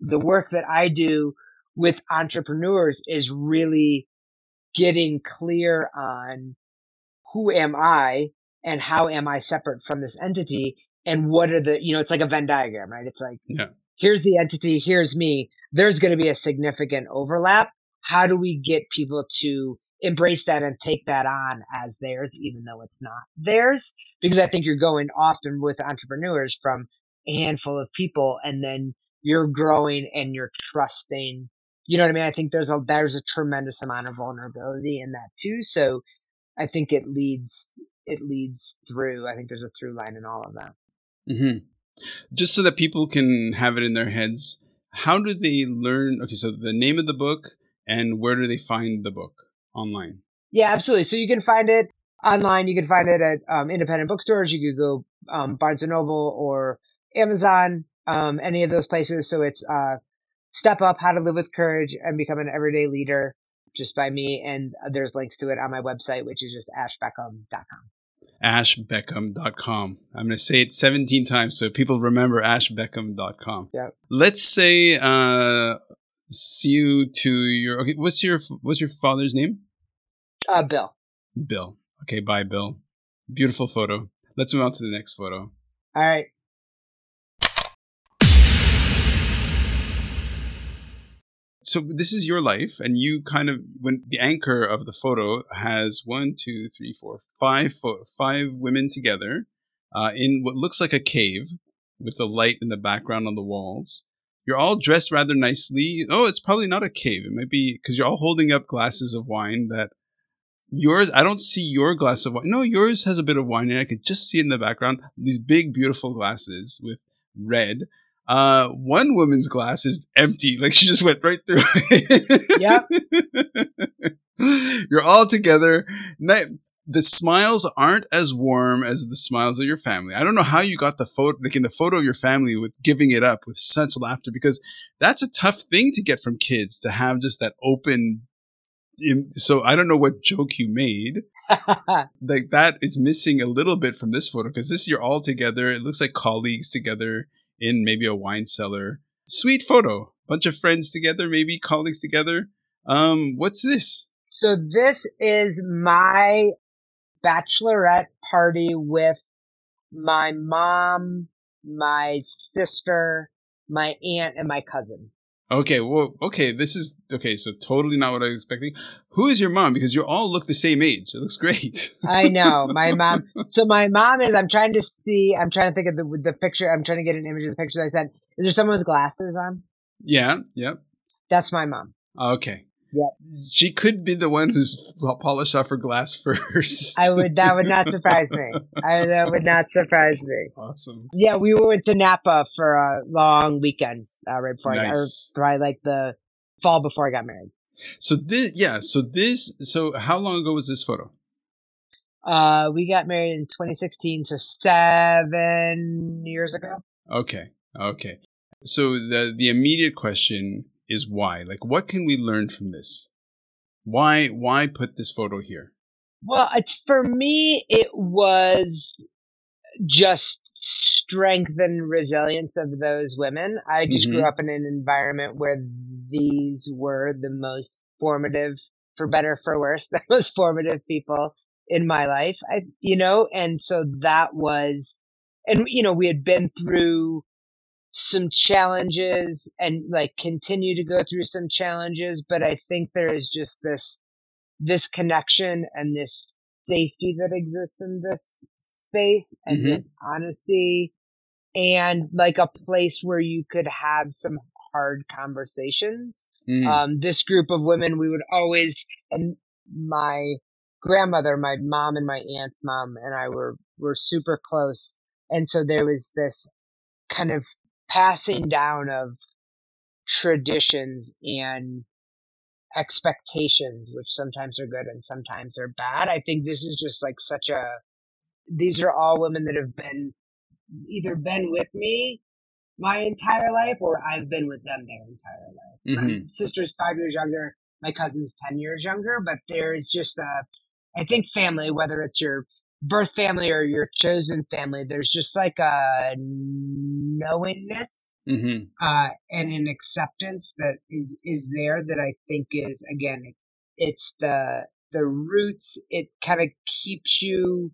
the work that I do with entrepreneurs is really getting clear on who am I and how am I separate from this entity and what are the, you know, it's like a Venn diagram, right? It's like, Yeah. Here's the entity, here's me. There's going to be a significant overlap. How do we get people to embrace that and take that on as theirs, even though it's not theirs? Because I think you're going often with entrepreneurs from a handful of people and then you're growing and you're trusting. You know what I mean? I think there's a, there's a tremendous amount of vulnerability in that too. So I think it leads, it leads through. I think there's a through line in all of that. Mhm. Just so that people can have it in their heads how do they learn okay so the name of the book and where do they find the book online Yeah, absolutely. So you can find it online. You can find it at um, independent bookstores. You could go um, Barnes and Noble or Amazon, um, any of those places. So it's uh, Step Up: How to Live with Courage and Become an Everyday Leader, just by me. And there's links to it on my website, which is just ashbeckham.com. ashbeckham.com. I'm going to say it 17 times so people remember ashbeckham.com. Yep. Let's say uh see you to your okay, what's your what's your father's name? Uh, Bill. Bill. Okay, bye Bill. Beautiful photo. Let's move on to the next photo. All right. So this is your life, and you kind of when the anchor of the photo has one, two, three, four, five, fo- five women together uh, in what looks like a cave with the light in the background on the walls. You're all dressed rather nicely. Oh, it's probably not a cave. It might be because you're all holding up glasses of wine that yours, I don't see your glass of wine. No, yours has a bit of wine and I could just see it in the background. These big, beautiful glasses with red. Uh, one woman's glass is empty. Like she just went right through it. Yep. <laughs> You're all together. The smiles aren't as warm as the smiles of your family. I don't know how you got the photo, like in the photo of your family with giving it up with such laughter, because that's a tough thing to get from kids to have just that open. So I don't know what joke you made <laughs> like that is missing a little bit from this photo because this you're all together. It looks like colleagues together in maybe a wine cellar. Sweet photo. Bunch of friends together, maybe colleagues together. Um, what's this? So this is my bachelorette party with my mom, my sister, my aunt, and my cousin. Okay, well, okay, this is okay. So totally not what I was expecting. Who is your mom? Because you all look the same age. It looks great. I know <laughs> my mom. So my mom is. I'm trying to see. I'm trying to think of the the picture. I'm trying to get an image of the picture that I sent. Is there someone with glasses on? yeah, yeah. That's my mom. Okay. Yep. She could be the one who's polished off her glass <laughs> first. I would. That would not surprise me. I, that would not surprise me. <laughs> awesome. Yeah, we went to Napa for a long weekend uh, right before I got, or Nice. probably like the fall before I got married. So this, yeah. So this. So how long ago was this photo? Uh, we got married in 2016, so seven years ago. Okay. Okay. So the the immediate question is why? Like what can we learn from this? Why why put this photo here? Well, it's for me. It was just strength and resilience of those women. I just Mhm. grew up in an environment where these were the most formative, for better or for worse, <laughs> the most formative people in my life. I, you know, and so that was, and you know, we had been through some challenges and like continue to go through some challenges, but I think there is just this this connection and this safety that exists in this space and Mhm. this honesty and like a place where you could have some hard conversations. Mm, Um, this group of women, we would always, and my grandmother, my mom and my aunt's mom and I were, were super close. And so there was this kind of passing down of traditions and expectations, which sometimes are good and sometimes are bad. I think this is just like such a, these are all women that have been either been with me my entire life or I've been with them their entire life. My Mhm. sister's five years younger, my cousin's 10 years younger, but there is just a, I think family, whether it's your birth family or your chosen family, there's just like a knowingness mhm. uh, and an acceptance that is is there that I think is again it, it's the the roots. It kind of keeps you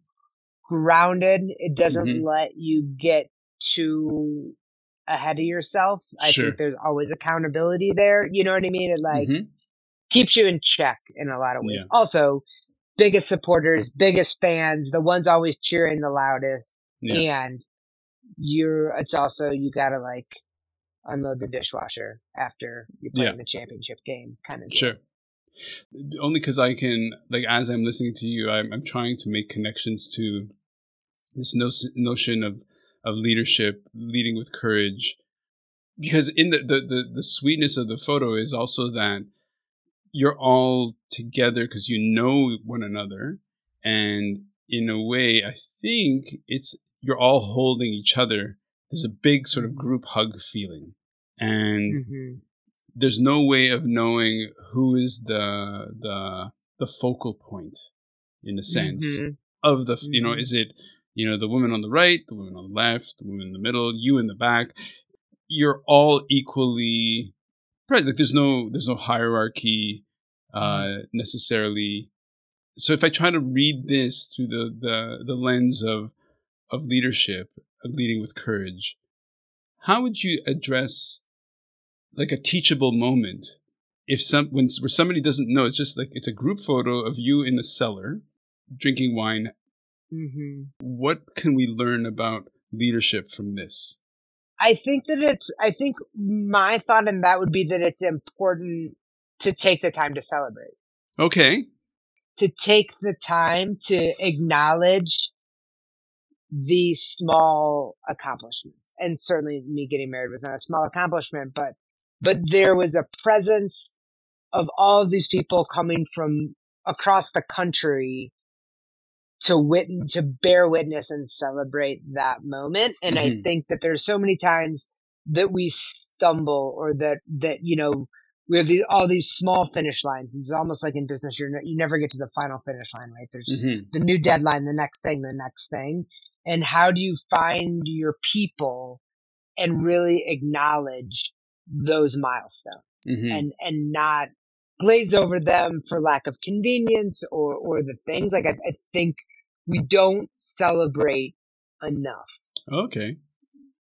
grounded. It doesn't Mhm. let you get too ahead of yourself. I Sure. think there's always accountability there. You know what I mean? It like Mhm. keeps you in check in a lot of ways. Yeah. Also, biggest supporters, biggest fans, the ones always cheering the loudest Yeah. and you're it's also you gotta like unload the dishwasher after you play Yeah. the championship game kind of deal. Sure. Only because I can, like, as I'm listening to you, I'm, I'm trying to make connections to this no, notion of of leadership, leading with courage. Because in the, the the the sweetness of the photo is also that you're all together because you know one another, and in a way, I think it's you're all holding each other. There's a big sort of group hug feeling, and Mhm. there's no way of knowing who is the the the focal point in a sense Mhm. of the you know Mhm. is it you know the woman on the right the woman on the left the woman in the middle you in the back you're all equally present like there's no there's no hierarchy uh necessarily. So if i try to read this through the the the lens of of leadership of leading with courage how would you address like a teachable moment if some when where somebody doesn't know, it's just like it's a group photo of you in the cellar drinking wine. Hmm What can we learn about leadership from this? I think that it's, I think my thought in that would be that it's important to take the time to celebrate, Okay. to take the time to acknowledge the small accomplishments. And certainly me getting married was not a small accomplishment, but, but there was a presence of all of these people coming from across the country to wit to bear witness and celebrate that moment. And I Mhm. think that there's so many times that we stumble or that that you know we have these, all these small finish lines. It's almost like in business, you're you never get to the final finish line, right? There's hmm the new deadline, the next thing, the next thing. And how do you find your people and really acknowledge those milestones? hmm and and not glaze over them for lack of convenience or or the things like I, I think we don't celebrate enough Okay.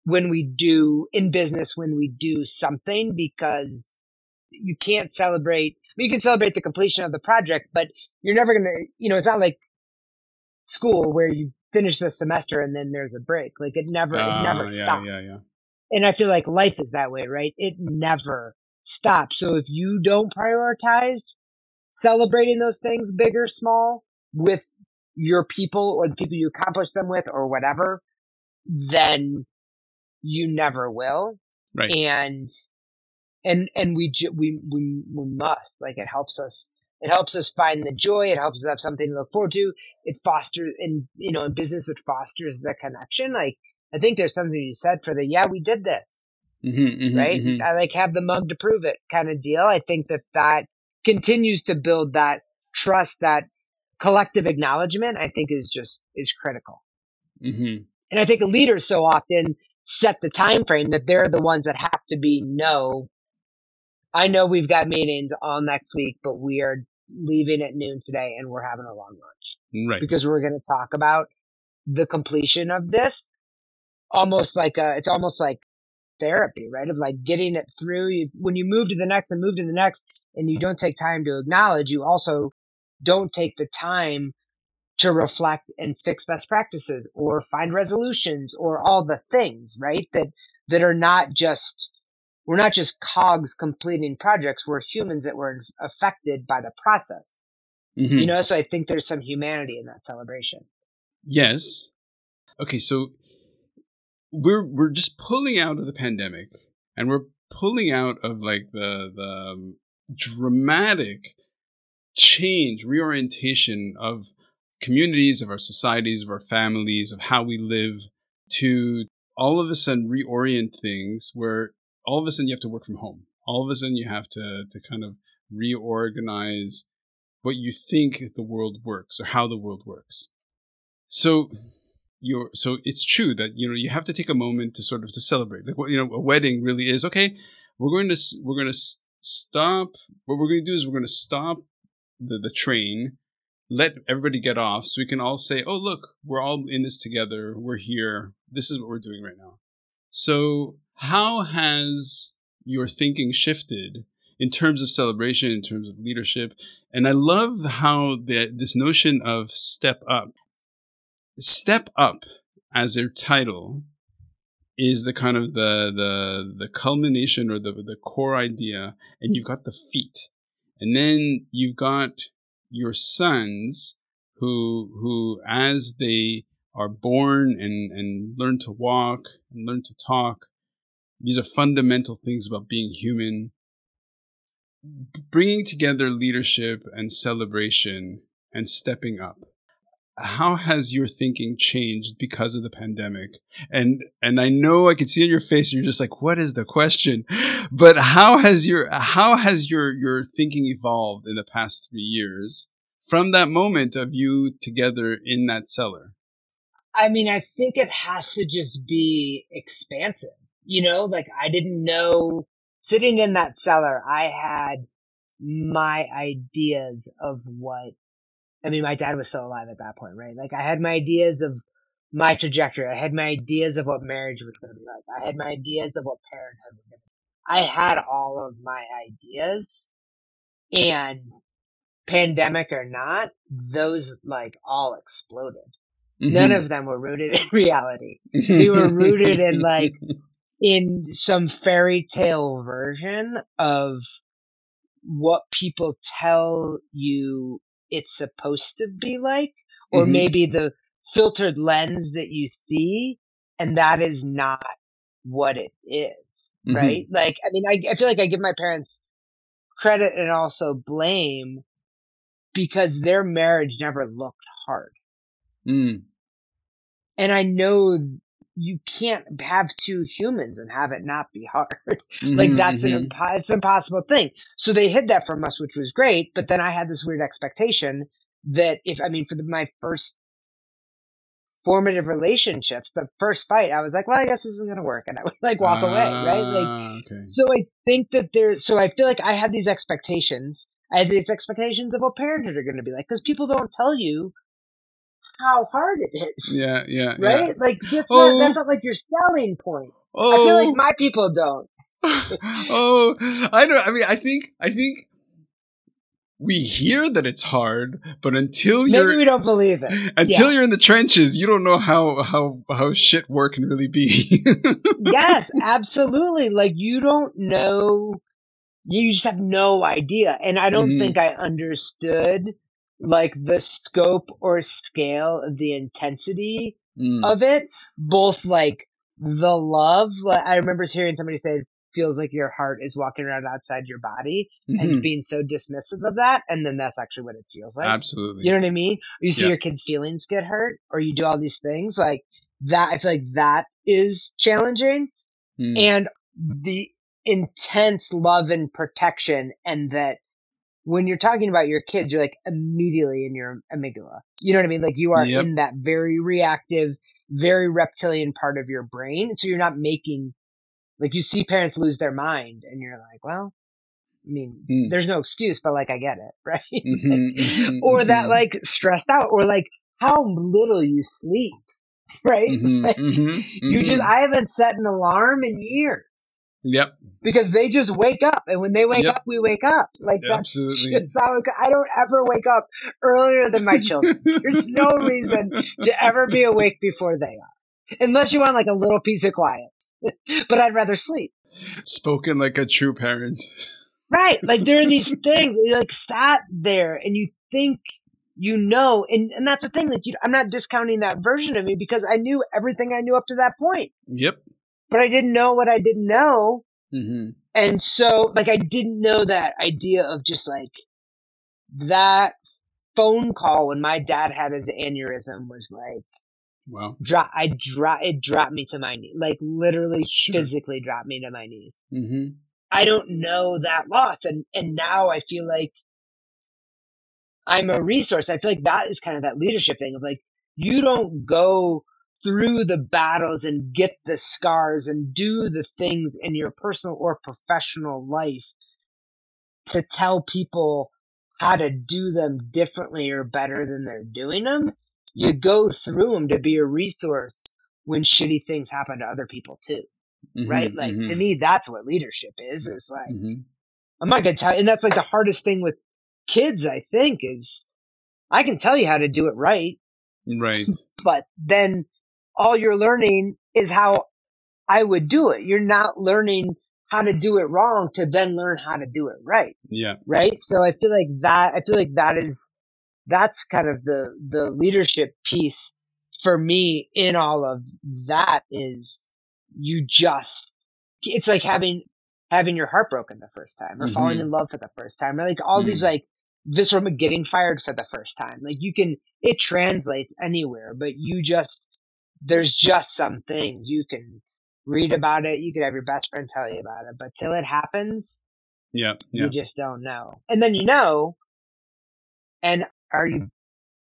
when we do in business when we do something because you can't celebrate I mean, you can celebrate the completion of the project but you're never gonna you know it's not like school where you finish the semester and then there's a break like it never it Ah, never yeah, stops yeah, yeah. and I feel like life is that way, right? It never stops. So if you don't prioritize celebrating those things, big or small, with your people or the people you accomplish them with or whatever, then you never will. Right. And, and, and we, ju- we, we, we must, like it helps us, it helps us find the joy. It helps us have something to look forward to. It fosters, in, you know, in business, it fosters the connection. Like, I think there's something you said for the, yeah, we did this hmm right? I like have the mug to prove it kind of deal. I think that that continues to build that trust, that collective acknowledgement. I think is just is critical. hmm And I think leaders so often set the time frame that they're the ones that have to be no. I know we've got meetings all next week, but we are leaving at noon today and we're having a long lunch Right. because we're going to talk about the completion of this almost like a it's almost like therapy right of like getting it through you when you move to the next and move to the next and you don't take time to acknowledge you also don't take the time to reflect and fix best practices or find resolutions or all the things right that that are not just we're not just cogs completing projects we're humans that were affected by the process Mhm. you know so i think there's some humanity in that celebration Yes. Okay, so we're we're just pulling out of the pandemic and we're pulling out of like the the um, dramatic change, reorientation of communities, of our societies, of our families, of how we live to all of a sudden reorient things where all of a sudden you have to work from home. All of a sudden you have to to kind of reorganize what you think the world works or how the world works. So you're so it's true that you know you have to take a moment to sort of to celebrate. Like you know, a wedding really is okay. We're going to we're going to stop. What we're going to do is we're going to stop the the train, let everybody get off, so we can all say, "Oh, look, we're all in this together. We're here. This is what we're doing right now." So, how has your thinking shifted in terms of celebration, in terms of leadership? And I love how the, this notion of step up step up as their title is the kind of the the the culmination or the the core idea and you've got the feet and then you've got your sons who who as they are born and and learn to walk and learn to talk these are fundamental things about being human. Bringing together leadership and celebration and stepping up how has your thinking changed because of the pandemic? And and i know i can see on your face you're just like what is the question? But how has your how has your your thinking evolved in the past three years from that moment of you together in that cellar? I mean, I think it has to just be expansive. You know, like I didn't know sitting in that cellar, I had my ideas of what, I mean, my dad was still alive at that point, right? Like I had my ideas of my trajectory. I had my ideas of what marriage was going to be like. I had my ideas of what parenthood was going to be. I had all of my ideas and pandemic or not, those like all exploded. None Mm-hmm. of them were rooted <laughs> in reality. they were rooted in, like, <laughs> In some fairy tale version of what people tell you it's supposed to be like, or Mhm. maybe the filtered lens that you see, and that is not what it is, Mhm. right? Like, I mean, I, I feel like I give my parents credit and also blame because their marriage never looked hard. Mm. And I know you can't have two humans and have it not be hard. <laughs> like Mhm, that's an mhm. impo- it's an impossible thing. So they hid that from us, which was great. But then I had this weird expectation that if I mean for the, my first formative relationships, the first fight, I was like, well, I guess this isn't gonna work, and I would like walk away, right? Like Ah, okay. so I think that there's, so I feel like I had these expectations. I had these expectations of what parenthood are going to be like because people don't tell you how hard it is. Yeah, yeah, Right? yeah. Like that's Oh. not that's not like your selling point. Oh, I feel like my people don't. <laughs> oh, I don't. I mean, I think, I think we hear that it's hard, but until Maybe you're we don't believe it. until yeah. you're in the trenches, you don't know how how how shit work can really be. <laughs> yes, absolutely. Like you don't know, you just have no idea. And I don't Mhm. think I understood like the scope or scale of the intensity Mm, of it, both like the love. Like, I remember hearing somebody say, it feels like your heart is walking around outside your body and mhm. being so dismissive of that. And then that's actually what it feels like. Absolutely. You know what I mean? You see Yeah. your kids' feelings get hurt or you do all these things like that. I feel like that is challenging Mm, and the intense love and protection and that when you're talking about your kids, you're like immediately in your amygdala. You know what I mean? Like you are Yep. in that very reactive, very reptilian part of your brain. So you're not making, like you see parents lose their mind and you're like, well, I mean, Mm. there's no excuse, but like I get it, <laughs> right? mhm, mhm, or that mhm, like stressed out or like how little you sleep, <laughs> right? mhm, Like, mhm, You just. I haven't set an alarm in years Yep. because they just wake up and when they wake Yep. up we wake up like Absolutely. just how i don't ever wake up earlier than my children <laughs> there's no reason to ever be awake before they are unless you want like a little piece of quiet <laughs> but i'd rather sleep Spoken like a true parent. right like there are <laughs> these things you like sat there and you think you know and, and that's the thing like you, i'm not discounting that version of me because i knew everything i knew up to that point Yep. But i didn't know what i didn't know hmm And so, like, I didn't know that idea of just like that phone call when my dad had his aneurysm was like, Wow. drop, I drop, it dropped me to my knee, like literally Sure. physically dropped me to my knees. hmm I don't know that loss. And, and now I feel like I'm a resource. I feel like that is kind of that leadership thing of like, you don't go through the battles and get the scars and do the things in your personal or professional life to tell people how to do them differently or better than they're doing them. You go through them to be a resource when shitty things happen to other people too, Mm-hmm. right? Like to me, that's what leadership is. It's like, hmm I'm not gonna tell and that's like the hardest thing with kids, I think, is I can tell you how to do it right, Right. <laughs> but then all you're learning is how I would do it. You're not learning how to do it wrong to then learn how to do it right. Yeah. Right. So I feel like that, I feel like that is, that's kind of the, the leadership piece for me in all of that is you just, it's like having, having your heart broken the first time or falling Mhm. in love for the first time or like all these like visceral getting fired for the first time. Like you can, it translates anywhere, but you just, there's just some things you can read about it. You could have your best friend tell you about it, but till it happens, Yeah. Yeah. you just don't know. And then you know, and are you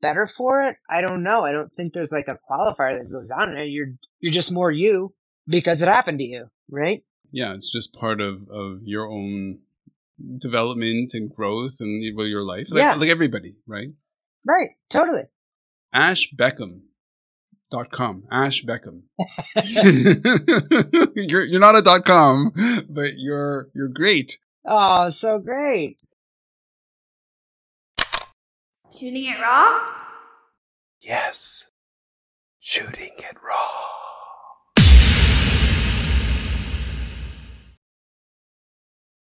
better for it? I don't know. I don't think there's like a qualifier that goes on it. You're, you're just more you because it happened to you, right? Yeah. It's just part of of your own development and growth and well, your life. Like, Yeah. like everybody, right? Right. Totally. Ash Beckham dot com. Ash beckham. <laughs> <laughs> You're, you're not a dot com but you're you're great. Oh so great. Shooting it raw? Yes. Shooting it raw.